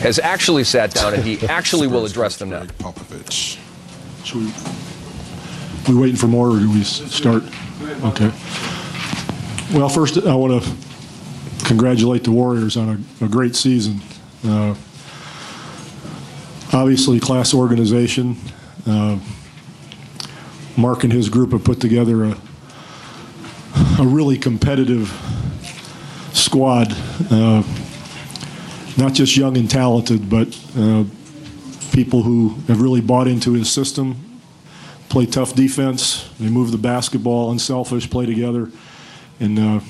has actually sat down and he actually will address them now. Popovich. Should we, we waiting for more, or do we start? Okay. Well, first, I want to congratulate the Warriors on a, a great season. Uh, Obviously, class organization. Uh, Mark and his group have put together a, a really competitive squad. Uh, Not just young and talented, but uh, people who have really bought into his system, play tough defense, they move the basketball, unselfish, play together, and uh,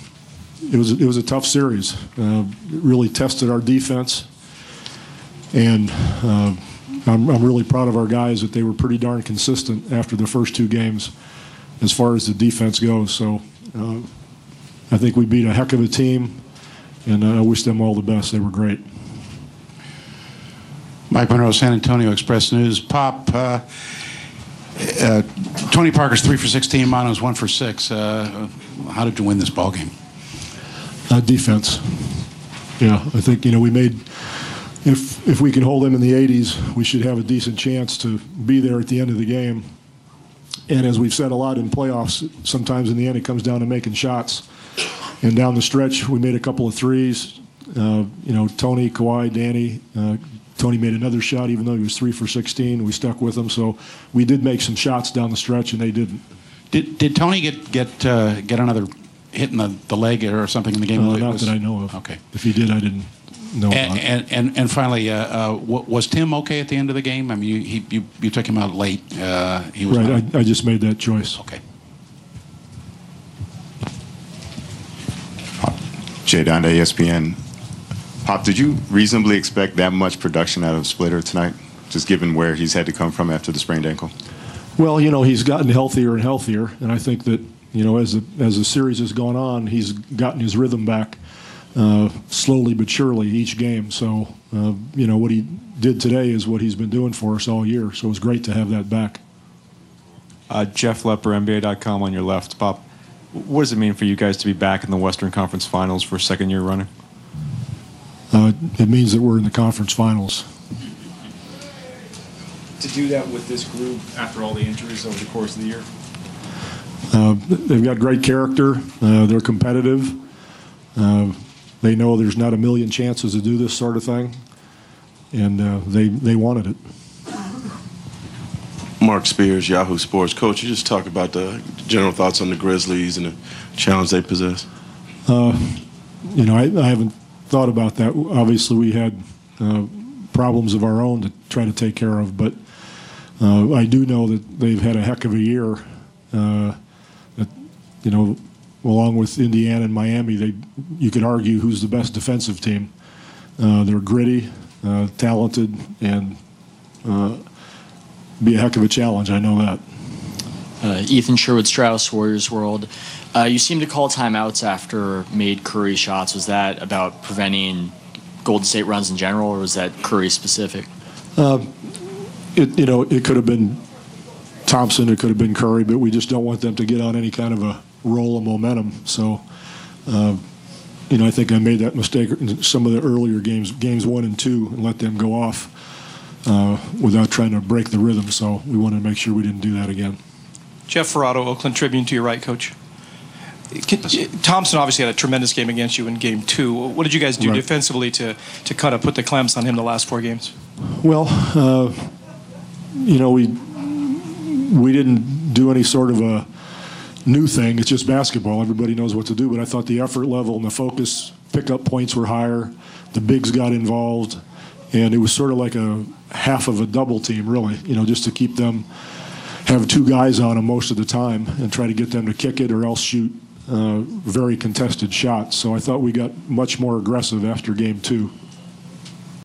it was it was a tough series. Uh, it really tested our defense, and uh, I'm, I'm really proud of our guys that they were pretty darn consistent after the first two games, as far as the defense goes. So uh, I think we beat a heck of a team, and I wish them all the best. They were great. Mike Monroe, San Antonio Express News. Pop, uh, uh, Tony Parker's three for 16, Manu's one for six. Uh, how did you win this ball game? Uh, defense. Yeah, I think you know we made. If if we can hold them in the 80s, we should have a decent chance to be there at the end of the game. And as we've said a lot in playoffs, sometimes in the end it comes down to making shots. And down the stretch, we made a couple of threes. Uh, you know, Tony, Kawhi, Danny. Uh, Tony made another shot, even though he was three for 16. We stuck with him, so we did make some shots down the stretch, and they didn't. Did, did Tony get get uh, get another hit in the, the leg or something in the game? Uh, It not was- that I know of. Okay. If he did, I didn't know about. And, it. and, and, and finally, uh, uh, wa- was Tim okay at the end of the game? I mean, you, he, you, you took him out late. Uh, he was not- Right, I, I just made that choice. okay. J.A. Adande, ESPN. Pop, did you reasonably expect that much production out of Splitter tonight, just given where he's had to come from after the sprained ankle? Well, you know, he's gotten healthier and healthier, and I think that you know, as the as the series has gone on, he's gotten his rhythm back uh, slowly but surely each game. So, uh, you know, what he did today is what he's been doing for us all year. So it was great to have that back. Uh, Jeff Lepper, NBA.com on your left. Pop, what does it mean for you guys to be back in the Western Conference Finals for a second year running? It means that we're in the conference finals. to do that with this group after all the injuries over the course of the year? Uh, they've got great character. Uh, they're competitive. Uh, they know there's not a million chances to do this sort of thing, and uh, they they wanted it. Marc Spears, Yahoo Sports. Coach, you just talk about the general thoughts on the Grizzlies and the challenge they possess. Uh, you know, I, I haven't thought about that. Obviously, we had uh, problems of our own to try to take care of, but uh, I do know that they've had a heck of a year. Uh, that, you know, along with Indiana and Miami, they you could argue who's the best defensive team. Uh, they're gritty, uh, talented, and uh, be a heck of a challenge. I know that. Uh, Ethan Sherwood Strauss, Warriors World. Uh, you seem to call timeouts after made Curry shots. Was that about preventing Golden State runs in general, or was that Curry specific? Uh, it, you know, it could have been Thompson, it could have been Curry, but we just don't want them to get on any kind of a roll of momentum. So, uh, you know, I think I made that mistake in some of the earlier games, games one and two, and let them go off uh, without trying to break the rhythm. So we wanted to make sure we didn't do that again. Jeff Ferrato, Oakland Tribune, to your right, coach. Can- Thompson obviously had a tremendous game against you in game two. What did you guys do Right. defensively to, to kind of put the clamps on him the last four games? Well, uh, you know, we we didn't do any sort of a new thing. It's just basketball. Everybody knows what to do. But I thought the effort level and the focus, pickup points were higher. The bigs got involved, and it was sort of like a half of a double team, really. You know, just to keep them have two guys on them most of the time and try to get them to kick it or else shoot uh, very contested shots. So I thought we got much more aggressive after game two.